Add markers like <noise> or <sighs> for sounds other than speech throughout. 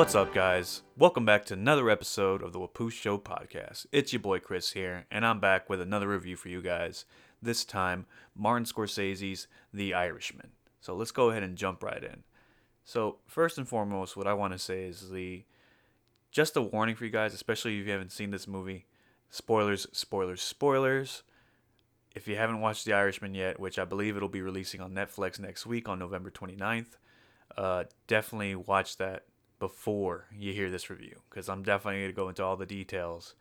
What's up, guys? Welcome back to another episode of the Wapoo Show podcast. It's your boy Cris here, and I'm back with another review for you guys. This time, Martin Scorsese's The Irishman. So let's go ahead and jump right in. So first and foremost, what I want to say is the just a warning for you guys, especially if you haven't seen this movie. Spoilers, spoilers, spoilers. If you haven't watched The Irishman yet, which I believe it'll be releasing on Netflix next week on November 29th, uh, definitely watch that before you hear this review because I'm definitely going to go into all the details.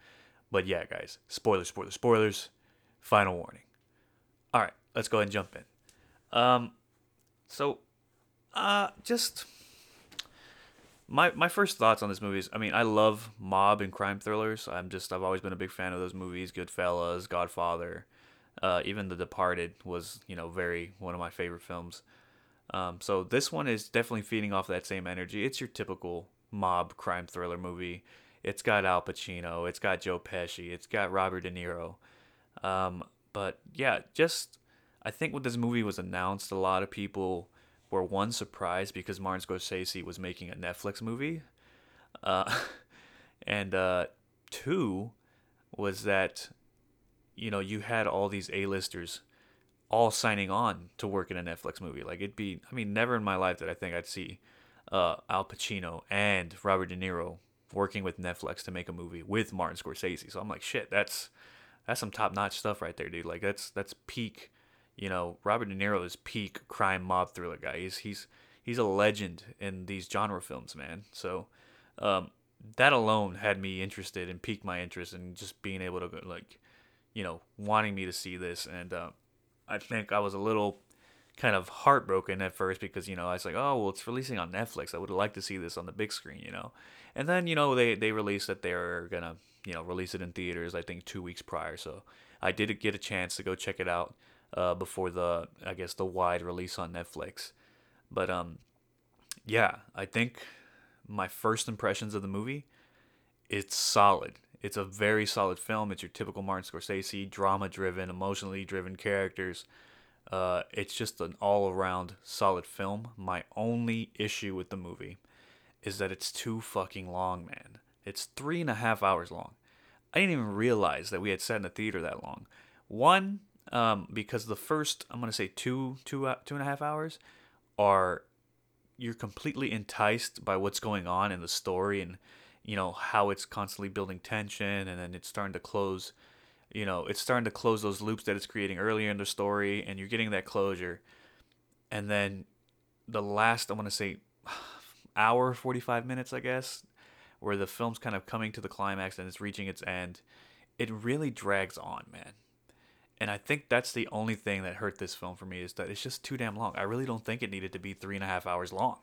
But yeah, guys, spoilers, spoilers, spoilers. Final warning. All right, let's go ahead and jump in. Um, so, uh, just my my first thoughts on this movie is, I mean, I love mob and crime thrillers. I'm just I've always been a big fan of those movies. Goodfellas, Godfather, uh, even The Departed was you know very one of my favorite films. Um, so this one is definitely feeding off that same energy. It's your typical mob crime thriller movie. It's got Al Pacino, it's got Joe Pesci, it's got Robert De Niro. Um, but yeah, just I think when this movie was announced, a lot of people were one surprised because Martin Scorsese was making a Netflix movie, uh, <laughs> and uh, two was that you know you had all these A-listers all signing on to work in a Netflix movie. Like it'd be, I mean, never in my life did I think I'd see uh, Al Pacino and Robert De Niro working with Netflix to make a movie with Martin Scorsese. So I'm like, shit, that's that's some top notch stuff right there, dude. Like that's that's peak. You know, Robert De Niro is peak crime mob thriller guy. He's he's he's a legend in these genre films, man. So um, that alone had me interested and piqued my interest in just being able to like, you know, wanting me to see this and. Uh, I think I was a little kind of heartbroken at first because you know I was like, oh well, it's releasing on Netflix. I would like to see this on the big screen, you know. And then you know they they released that they're gonna you know release it in theaters. I think two weeks prior, so I did get a chance to go check it out uh, before the I guess the wide release on Netflix. But um, yeah, I think my first impressions of the movie, it's solid. It's a very solid film. It's your typical Martin Scorsese, drama driven, emotionally driven characters. Uh, it's just an all around solid film. My only issue with the movie is that it's too fucking long, man. It's three and a half hours long. I didn't even realize that we had sat in the theater that long. One, um, because the first, I'm gonna say two, two, uh, two and a half hours, are you're completely enticed by what's going on in the story and you know how it's constantly building tension and then it's starting to close you know it's starting to close those loops that it's creating earlier in the story and you're getting that closure. And then the last i want to say <sighs> hour 45 minutes i guess where the film's kind of coming to the climax and it's reaching its end it really drags on man. And i think that's the only thing that hurt this film for me is that it's just too damn long. I really don't think it needed to be three and a half hours long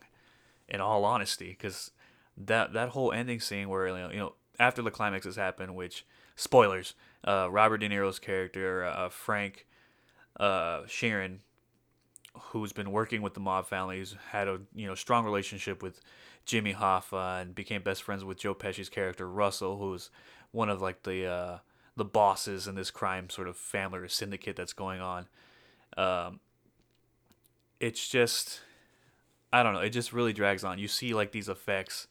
in all honesty because that that whole ending scene where you know after the climax has happened, which spoilers, uh, Robert De Niro's character uh, Frank uh, Sheeran, who's been working with the mob families, had a you know strong relationship with Jimmy Hoffa and became best friends with Joe Pesci's character Russell, who's one of like the uh, the bosses in this crime sort of family or syndicate that's going on. Um, it's just I don't know. It just really drags on. You see like these effects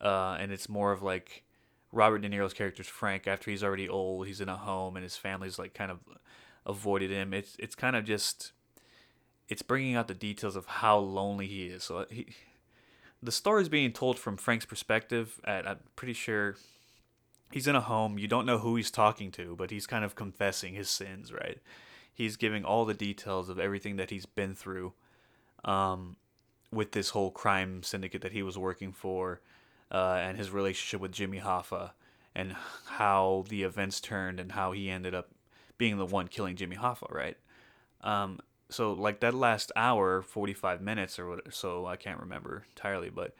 uh, and it's more of like Robert De Niro's character's Frank after he's already old. He's in a home, and his family's like kind of avoided him. It's it's kind of just it's bringing out the details of how lonely he is. So he, the story is being told from Frank's perspective. At, I'm pretty sure he's in a home. You don't know who he's talking to, but he's kind of confessing his sins, right? He's giving all the details of everything that he's been through um, with this whole crime syndicate that he was working for uh, and his relationship with Jimmy Hoffa and how the events turned and how he ended up being the one killing Jimmy Hoffa, right? Um, so like that last hour, 45 minutes or so I can't remember entirely, but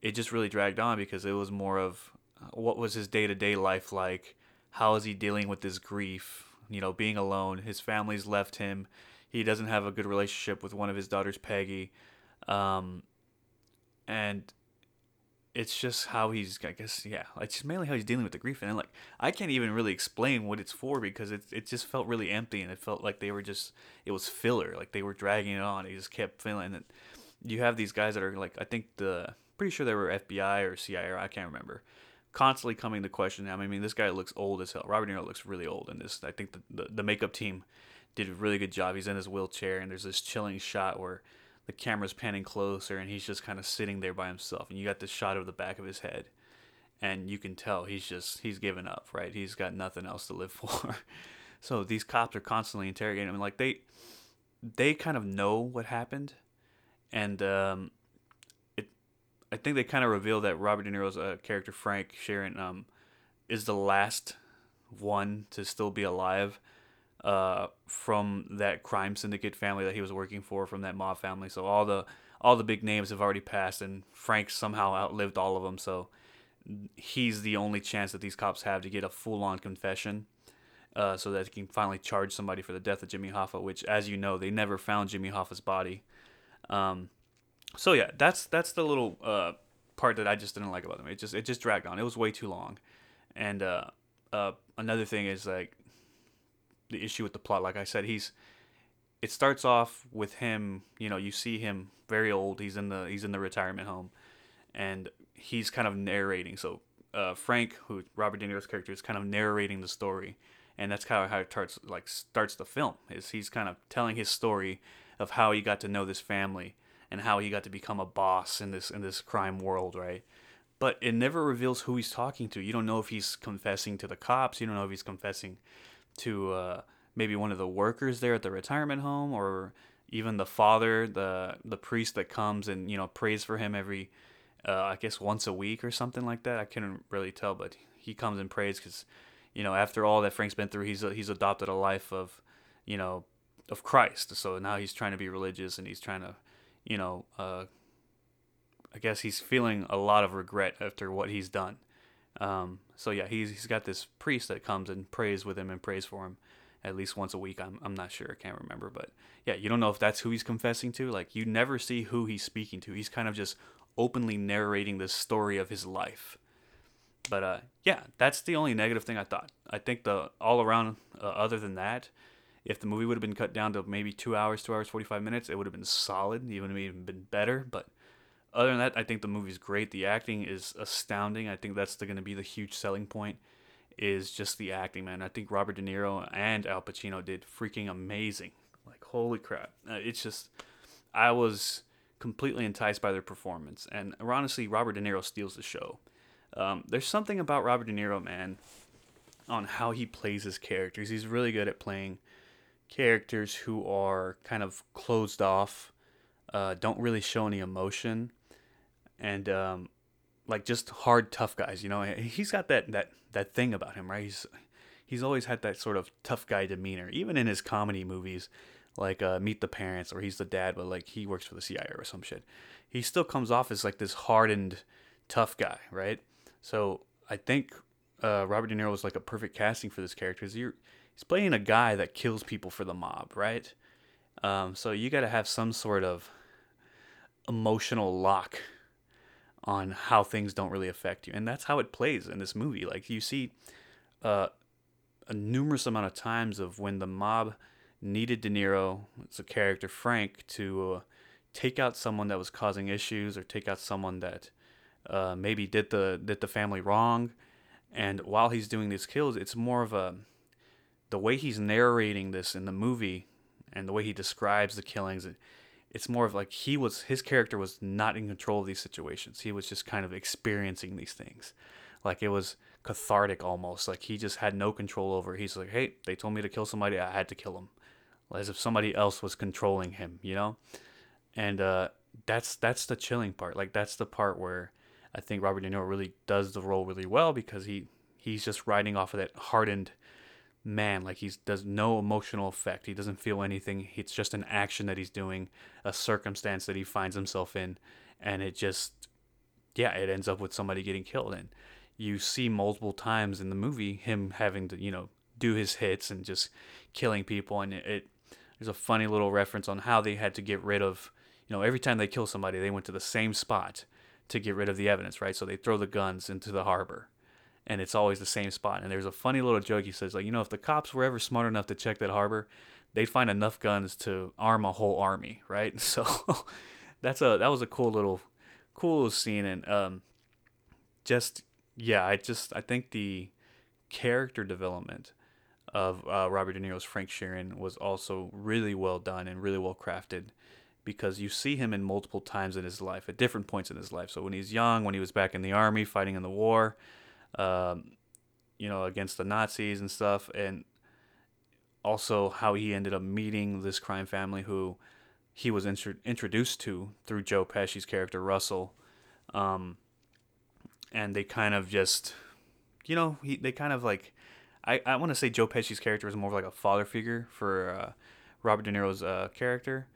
it just really dragged on because it was more of uh, what was his day-to-day life like? How is he dealing with this grief? You know, being alone. His family's left him. He doesn't have a good relationship with one of his daughters, Peggy. Um, and it's just how he's I guess yeah it's just mainly how he's dealing with the grief and like I can't even really explain what it's for because it it just felt really empty and it felt like they were just it was filler like they were dragging it on he just kept feeling that you have these guys that are like I think the pretty sure they were FBI or CIA, or I can't remember. Constantly coming to question. I mean, this guy looks old as hell. Robert De Niro looks really old in this. I think the, the, the makeup team did a really good job. He's in his wheelchair, and there's this chilling shot where the camera's panning closer, and he's just kind of sitting there by himself. And you got this shot of the back of his head, and you can tell he's just he's given up, right? He's got nothing else to live <laughs> for. so these cops are constantly interrogating him, like they they kind of know what happened, and um, it I think they kind of reveal that Robert De Niro's uh, character Frank Sheeran um, is the last one to still be alive uh, from that crime syndicate family that he was working for, from that mob family. So all the all the big names have already passed, and Frank somehow outlived all of them. So he's the only chance that these cops have to get a full on confession. Uh, so that he can finally charge somebody for the death of Jimmy Hoffa, which, as you know, they never found Jimmy Hoffa's body. Um, so yeah, that's that's the little uh, part that I just didn't like about them. It just it just dragged on. It was way too long. And uh, uh, another thing is like the issue with the plot. Like I said, he's it starts off with him. You know, you see him very old. He's in the he's in the retirement home, and he's kind of narrating. So uh, Frank, who Robert De Niro's character, is kind of narrating the story, and that's kind of how it starts. Like starts the film is he's kind of telling his story of how he got to know this family and how he got to become a boss in this in this crime world, right? But it never reveals who he's talking to. You don't know if he's confessing to the cops. You don't know if he's confessing to uh, maybe one of the workers there at the retirement home, or even the father, the the priest that comes and you know prays for him every, uh, I guess once a week or something like that. I couldn't really tell, but he comes and prays because, you know, after all that Frank's been through, he's he's adopted a life of, you know, of Christ. So now he's trying to be religious and he's trying to, you know, uh, I guess he's feeling a lot of regret after what he's done. Um, so yeah, he's he's got this priest that comes and prays with him and prays for him at least once a week. I'm I'm not sure, I can't remember, but yeah, you don't know if that's who he's confessing to. Like you never see who he's speaking to. He's kind of just openly narrating the story of his life. But uh, yeah, that's the only negative thing I thought. I think the all around, uh, other than that, if the movie would have been cut down to maybe two hours, two hours forty five minutes, it would have been solid. Even even been better. But other than that, I think the movie's great. The acting is astounding. I think that's going to be the huge selling point. Is just the acting, man. I think Robert De Niro and Al Pacino did freaking amazing. Like holy crap! Uh, it's just I was completely enticed by their performance, and honestly, Robert De Niro steals the show. Um, there's something about Robert De Niro, man, on how he plays his characters. He's really good at playing characters who are kind of closed off, uh, don't really show any emotion, and um, like just hard tough guys. You know, he's got that that that thing about him, right? He's he's always had that sort of tough guy demeanor, even in his comedy movies, like uh, Meet the Parents, or he's the dad, but like he works for the CIA or some shit. He still comes off as like this hardened, tough guy, right? So I think uh, Robert De Niro was like a perfect casting for this character. He's, he's playing a guy that kills people for the mob, right? Um, so you got to have some sort of emotional lock on how things don't really affect you. And that's how it plays in this movie. Like you see uh, a numerous amount of times of when the mob needed De Niro, it's a character Frank, to uh, take out someone that was causing issues or take out someone that uh, maybe did the did the family wrong. And while he's doing these kills, it's more of a the way he's narrating this in the movie and the way he describes the killings it's more of like he was his character was not in control of these situations. He was just kind of experiencing these things. Like it was cathartic almost. Like he just had no control over. It. He's like, "Hey, they told me to kill somebody. I had to kill him." As if somebody else was controlling him, you know? And uh that's that's the chilling part. Like that's the part where I think Robert De Niro really does the role really well because he he's just riding off of that hardened man like he does no emotional effect. He doesn't feel anything. It's just an action that he's doing a circumstance that he finds himself in and it just yeah it ends up with somebody getting killed. And you see multiple times in the movie him having to you know do his hits and just killing people. And it, it there's a funny little reference on how they had to get rid of you know every time they kill somebody they went to the same spot to get rid of the evidence right? So they throw the guns into the harbor and it's always the same spot. And there's a funny little joke he says, like, you know, if the cops were ever smart enough to check that harbor, they'd find enough guns to arm a whole army, <laughs> right? <laughs> So that's a that was a cool little cool scene and um, just yeah, I just I think the character development of uh, Robert De Niro's Frank Sheeran was also really well done and really well crafted because you see him in multiple times in his life at different points in his life. So when he's young, when he was back in the army fighting in the war, um, you know, against the Nazis and stuff, and also how he ended up meeting this crime family who he was intro- introduced to through Joe Pesci's character Russell, um, and they kind of just, you know, he they kind of like, I I want to say Joe Pesci's character was more of like a father figure for uh, Robert De Niro's uh, character,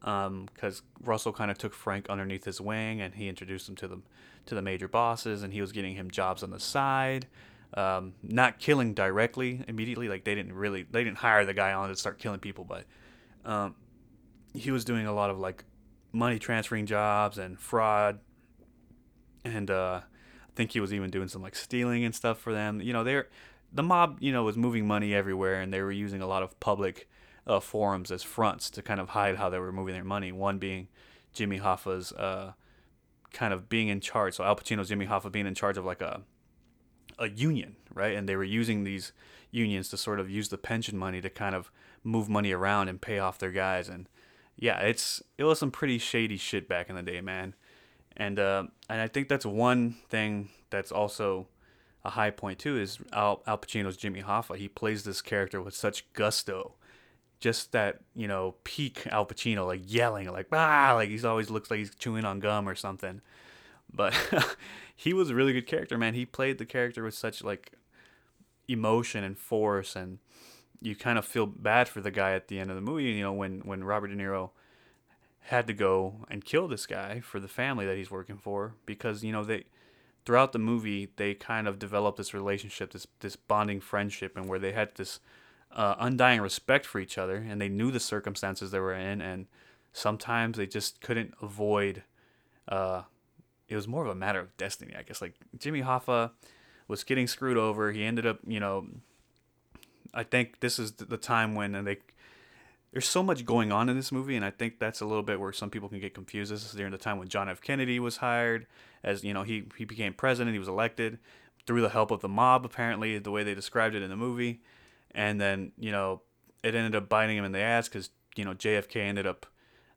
because um, Russell kind of took Frank underneath his wing and he introduced him to the to the major bosses and he was getting him jobs on the side. Um, not killing directly immediately, like they didn't really they didn't hire the guy on to start killing people, but um, he was doing a lot of like money transferring jobs and fraud, and uh, I think he was even doing some like stealing and stuff for them. You know, they're the mob, you know, was moving money everywhere, and they were using a lot of public uh, forums as fronts to kind of hide how they were moving their money. One being Jimmy Hoffa's uh, kind of being in charge. So Al Pacino's Jimmy Hoffa being in charge of like a a union, right? And they were using these unions to sort of use the pension money to kind of move money around and pay off their guys. And yeah, it's it was some pretty shady shit back in the day, man. And uh, and I think that's one thing that's also a high point too is Al, Al Pacino's Jimmy Hoffa. He plays this character with such gusto just that you know peak Al Pacino, like yelling, like ah, like he's always looks like he's chewing on gum or something. But <laughs> he was a really good character, man. He played the character with such like emotion and force, and you kind of feel bad for the guy at the end of the movie. You know, when when Robert De Niro had to go and kill this guy for the family that he's working for, because you know they throughout the movie they kind of developed this relationship, this this bonding friendship, and where they had this uh, undying respect for each other, and they knew the circumstances they were in, and sometimes they just couldn't avoid. Uh, it was more of a matter of destiny, I guess. Like Jimmy Hoffa was getting screwed over. He ended up, you know. I think this is the time when and they there's so much going on in this movie, and I think that's a little bit where some people can get confused. This is during the time when John F. Kennedy was hired, as you know, he he became president. He was elected through the help of the mob, apparently, the way they described it in the movie and then you know it ended up biting him in the ass because you know JFK ended up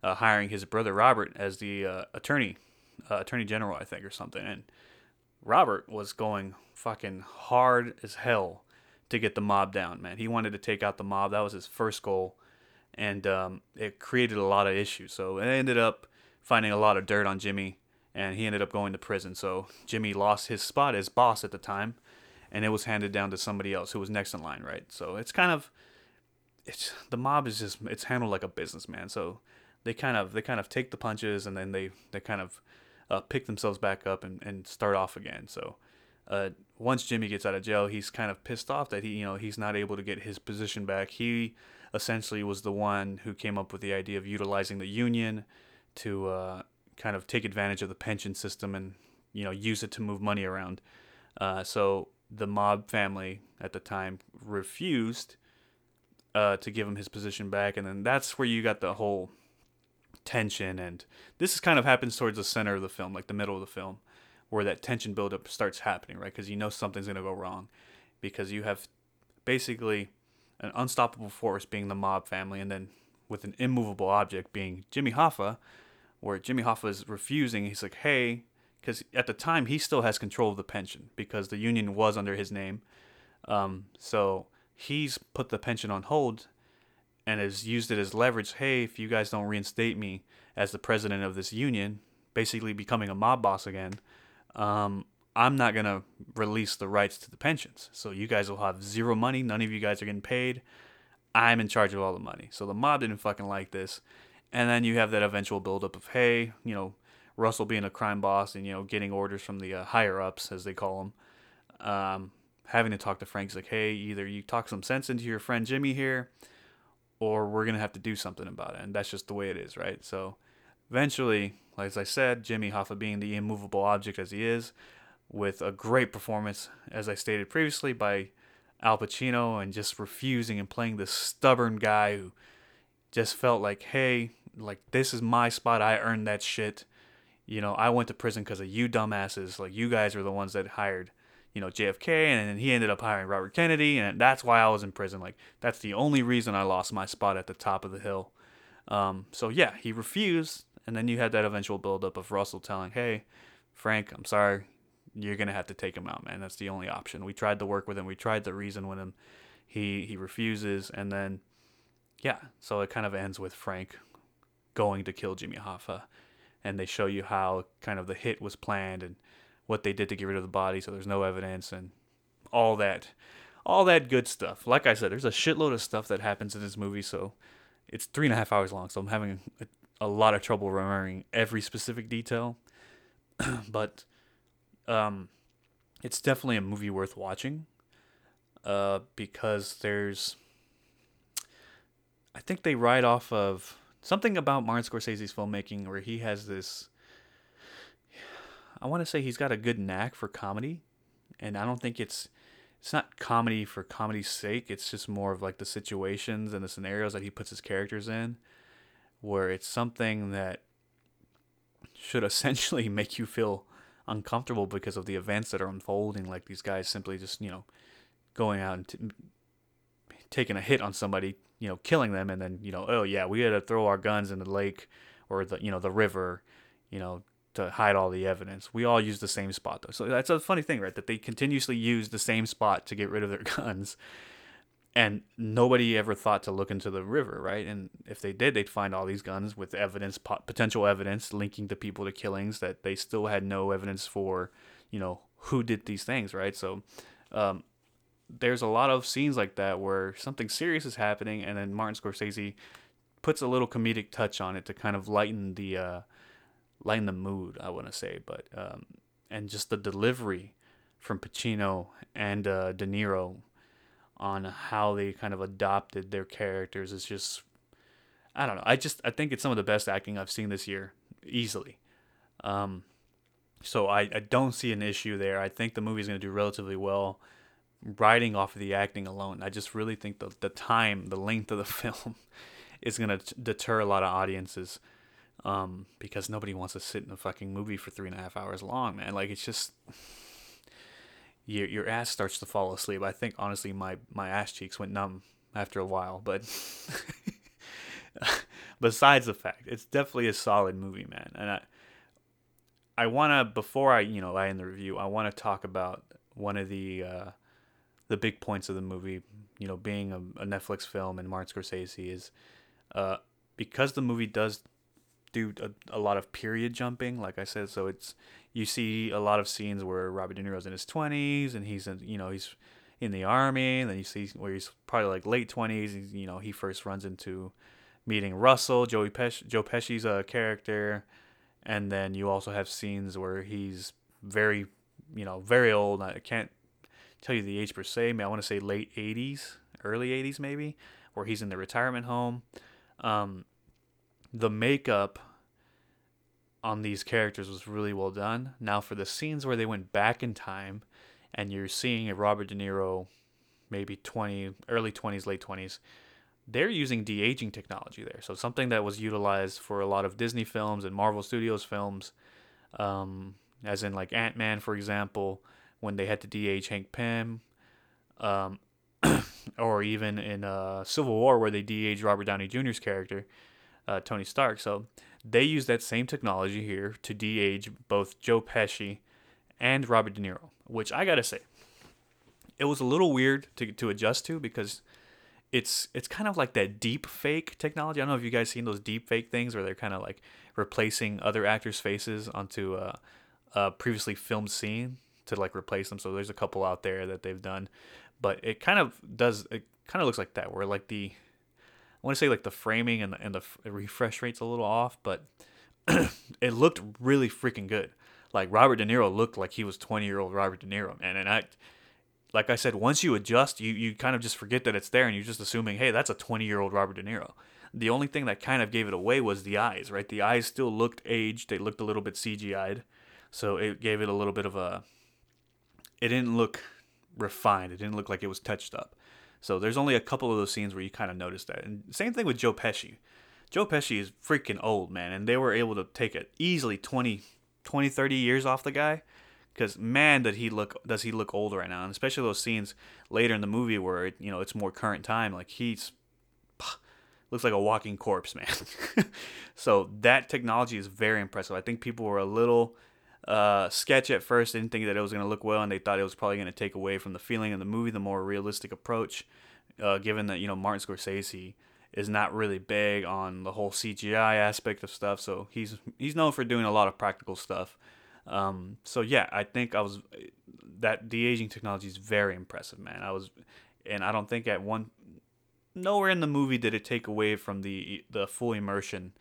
uh, hiring his brother Robert as the uh, attorney, uh, attorney general, I think, or something. And Robert was going fucking hard as hell to get the mob down, man. He wanted to take out the mob. That was his first goal, and um, it created a lot of issues. So it ended up finding a lot of dirt on Jimmy, and he ended up going to prison. So Jimmy lost his spot as boss at the time and it was handed down to somebody else who was next in line, right? So it's kind of it's the mob is just it's handled like a businessman. So they kind of they kind of take the punches and then they they kind of uh, pick themselves back up and, and start off again. So uh, once Jimmy gets out of jail, he's kind of pissed off that he you know he's not able to get his position back. He essentially was the one who came up with the idea of utilizing the union to uh, kind of take advantage of the pension system and you know use it to move money around. Uh, so the mob family at the time refused uh, to give him his position back, and then that's where you got the whole tension, and this is kind of happens towards the center of the film, like the middle of the film, where that tension buildup starts happening, right? Because you know something's gonna go wrong, because you have basically an unstoppable force being the mob family, and then with an immovable object being Jimmy Hoffa, where Jimmy Hoffa is refusing. He's like, "Hey, because at the time he still has control of the pension because the union was under his name. Um, so he's put the pension on hold and has used it as leverage. Hey, if you guys don't reinstate me as the president of this union, basically becoming a mob boss again, um, I'm not gonna release the rights to the pensions. So you guys will have zero money. None of you guys are getting paid. I'm in charge of all the money. So the mob didn't fucking like this. And then you have that eventual buildup of, hey, you know, Russell being a crime boss and you know getting orders from the uh, higher ups as they call them, um, having to talk to Frank's like, hey, either you talk some sense into your friend Jimmy here, or we're gonna have to do something about it, and that's just the way it is, right? So eventually, like as I said, Jimmy Hoffa being the immovable object as he is, with a great performance, as I stated previously, by Al Pacino, and just refusing and playing this stubborn guy who just felt like, hey, like this is my spot, I earned that shit you know, I went to prison because of you dumbasses. Like you guys were the ones that hired, you know, JFK, and then he ended up hiring Robert Kennedy, and that's why I was in prison. Like that's the only reason I lost my spot at the top of the hill. Um, so yeah, he refused, and then you had that eventual buildup of Russell telling, "Hey, Frank, I'm sorry, you're gonna have to take him out, man. That's the only option. We tried to work with him. We tried to reason with him. He he refuses, and then yeah, so it kind of ends with Frank going to kill Jimmy Hoffa and they show you how kind of the hit was planned and what they did to get rid of the body so there's no evidence and all that all that good stuff. Like i said there's a shitload of stuff that happens in this movie so it's three and a half hours long so i'm having a, a lot of trouble remembering every specific detail. <clears throat> But um, it's definitely a movie worth watching uh, because there's i think they ride off of something about Martin Scorsese's filmmaking where he has this I want to say he's got a good knack for comedy and I don't think it's it's not comedy for comedy's sake it's just more of like the situations and the scenarios that he puts his characters in where it's something that should <laughs> essentially make you feel uncomfortable because of the events that are unfolding like these guys simply just you know going out and t- taking a hit on somebody you know, killing them, and then you know, oh yeah, we had to throw our guns in the lake or the you know the river, you know, to hide all the evidence. We all use the same spot though, so that's a funny thing, right? That they continuously use the same spot to get rid of their <laughs> guns, and nobody ever thought to look into the river, right? And if they did, they'd find all these guns with evidence, potential evidence linking the people to killings that they still had no evidence for, you know, who did these things, right? So. Um, there's a lot of scenes like that where something serious is happening, and then Martin Scorsese puts a little comedic touch on it to kind of lighten the uh, lighten the mood. I want to say, but um, and just the delivery from Pacino and uh, De Niro on how they kind of adopted their characters is just I don't know. I just I think it's some of the best acting I've seen this year easily. Um, so I, I don't see an issue there. I think the movie's going to do relatively well riding off of the acting alone. I just really think the the time, the length of the <laughs> film, is gonna deter a lot of audiences, um, because nobody wants to sit in a fucking movie for three and a half hours long, man. Like it's just your your ass starts to fall asleep. I think honestly, my my ass cheeks went numb after a while, but. <laughs> besides the fact it's definitely a solid movie man and i i want to before i you know i end the review i want to talk about one of the uh, the big points of the movie, you know, being a, a Netflix film and Martin Scorsese is uh, because the movie does do a, a lot of period jumping, like I said. So it's you see a lot of scenes where Robert De Niro's in his twenties and he's in, you know, he's in the army, and then you see where he's probably like late twenties. You know, he first runs into meeting Russell, Joey Pesci, Joe Pesci's uh, character, and then you also have scenes where he's very, you know, very old. I can't tell you the age per se. Maybe I want to say late 80s, early 80s maybe, where he's in the retirement home. Um, the makeup on these characters was really well done. Now for the scenes where they went back in time, and you're seeing a Robert De Niro, maybe 20, early 20s, late 20s. They're using de aging technology there. So, something that was utilized for a lot of Disney films and Marvel Studios films, um, as in like Ant Man, for example, when they had to de age Hank Pym, um, <clears throat> or even in uh, Civil War where they de age Robert Downey Jr.'s character, uh, Tony Stark. So they use that same technology here to de age both Joe Pesci and Robert De Niro, which I gotta say, it was a little weird to to adjust to because it's it's kind of like that deep fake technology. I don't know if you guys seen those deep fake things where they're kind of like replacing other actors' faces onto a, a previously filmed scene to like replace them. So there's a couple out there that they've done, but it kind of does. It kind of looks like that, where like the I want to say like the framing and the, and the refresh rate's a little off, but <clears throat> it looked really freaking good. Like Robert De Niro looked like he was 20 year old Robert De Niro, man. And I, like I said, once you adjust, you you kind of just forget that it's there, and you're just assuming, hey, that's a 20 year old Robert De Niro. The only thing that kind of gave it away was the eyes, right? The eyes still looked aged; they looked a little bit CGI'd, so it gave it a little bit of a it didn't look refined. It didn't look like it was touched up. So there's only a couple of those scenes where you kind of notice that. And same thing with Joe Pesci. Joe Pesci is freaking old, man, and they were able to take it easily 20, 20, 30 years off the guy. Because man, did he look does he look old right now? And especially those scenes later in the movie where it, you know it's more current time. Like he's looks like a walking corpse, man. <laughs> so that technology is very impressive. I think people were a little uh, sketch at first, didn't think that it was going to look well, and they thought it was probably going to take away from the feeling of the movie, the more realistic approach. Uh, given that you know Martin Scorsese is not really big on the whole CGI aspect of stuff, so he's he's known for doing a lot of practical stuff. Um, so yeah, I think I was that de aging technology is very impressive, man. I was, and I don't think at one nowhere in the movie did it take away from the the full immersion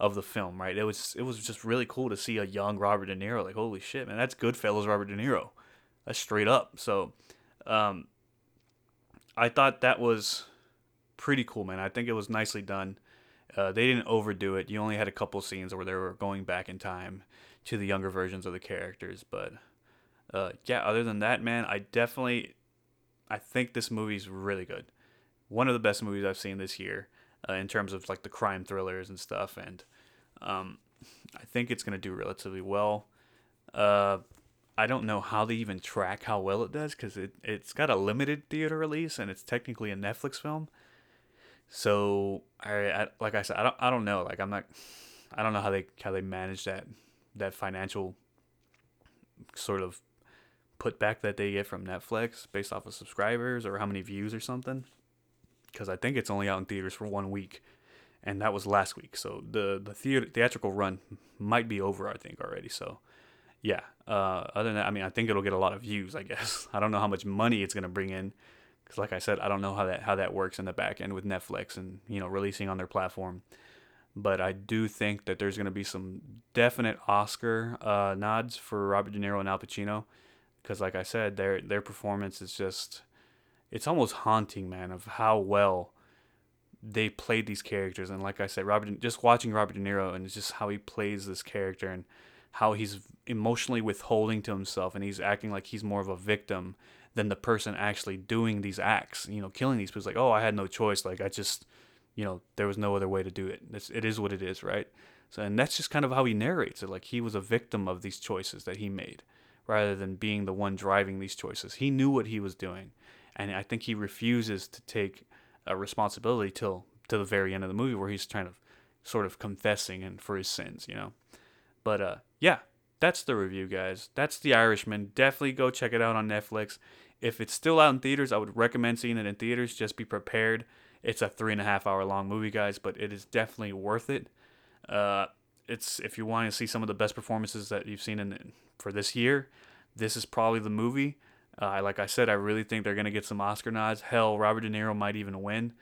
of the film, right? It was it was just really cool to see a young Robert De Niro. Like, holy shit, man, that's Goodfellas Robert De Niro. That's straight up. So, um, I thought that was pretty cool, man. I think it was nicely done. Uh, they didn't overdo it. You only had a couple scenes where they were going back in time to the younger versions of the characters, but uh, yeah. Other than that, man, I definitely, I think this movie's really good. One of the best movies I've seen this year uh, in terms of like the crime thrillers and stuff. And um, I think it's gonna do relatively well. Uh, I don't know how they even track how well it does because it it's got a limited theater release and it's technically a Netflix film. So I, I like I said I don't I don't know like I'm not I don't know how they how they manage that that financial sort of put back that they get from Netflix based off of subscribers or how many views or something because I think it's only out in theaters for one week, and that was last week. So the the theater, theatrical run might be over, I think already. So yeah. Uh, other than that, I mean, I think it'll get a lot of views. I <laughs> guess I don't know how much money it's gonna bring in, because like I said, I don't know how that how that works in the back end with Netflix and you know releasing on their platform. But I do think that there's gonna be some definite Oscar uh, nods for Robert De Niro and Al Pacino, because like I said, their their performance is just it's almost haunting, man, of how well they played these characters. And like I said, Robert, just watching Robert De Niro and just how he plays this character and how he's emotionally withholding to himself and he's acting like he's more of a victim than the person actually doing these acts, you know, killing these people. Like, oh, I had no choice. Like, I just, you know, there was no other way to do it. It's, it is what it is, right? So, and that's just kind of how he narrates it. Like, he was a victim of these choices that he made rather than being the one driving these choices. He knew what he was doing and I think he refuses to take a responsibility till to the very end of the movie where he's trying to sort of confessing and for his sins, you know. But uh, yeah, that's the review, guys. That's The Irishman. Definitely go check it out on Netflix. If it's still out in theaters, I would recommend seeing it in theaters. Just be prepared. It's a three and a half hour long movie, guys, but it is definitely worth it. Uh, it's if you want to see some of the best performances that you've seen in for this year, this is probably the movie. Uh, like I said, I really think they're going to get some Oscar nods. Hell, Robert De Niro might even win.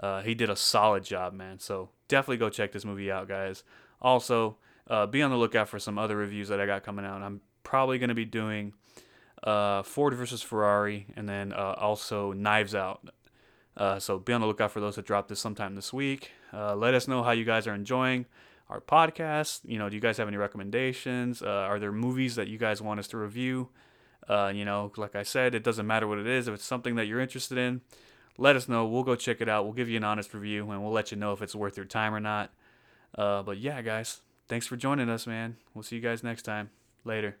Uh, he did a solid job, man. So definitely go check this movie out, guys. Also, uh, be on the lookout for some other reviews that I got coming out. I'm probably going to be doing uh, Ford versus Ferrari and then uh, also Knives Out. Uh, so be on the lookout for those that drop this sometime this week. let us know how you guys are enjoying our podcast. You know, do you guys have any recommendations? are there movies that you guys want us to review? Uh, you know, like I said, it doesn't matter what it is. If it's something that you're interested in, let us know. We'll go check it out. We'll give you an honest review and we'll let you know if it's worth your time or not. Uh, but yeah, guys, thanks for joining us, man. We'll see you guys next time. Later.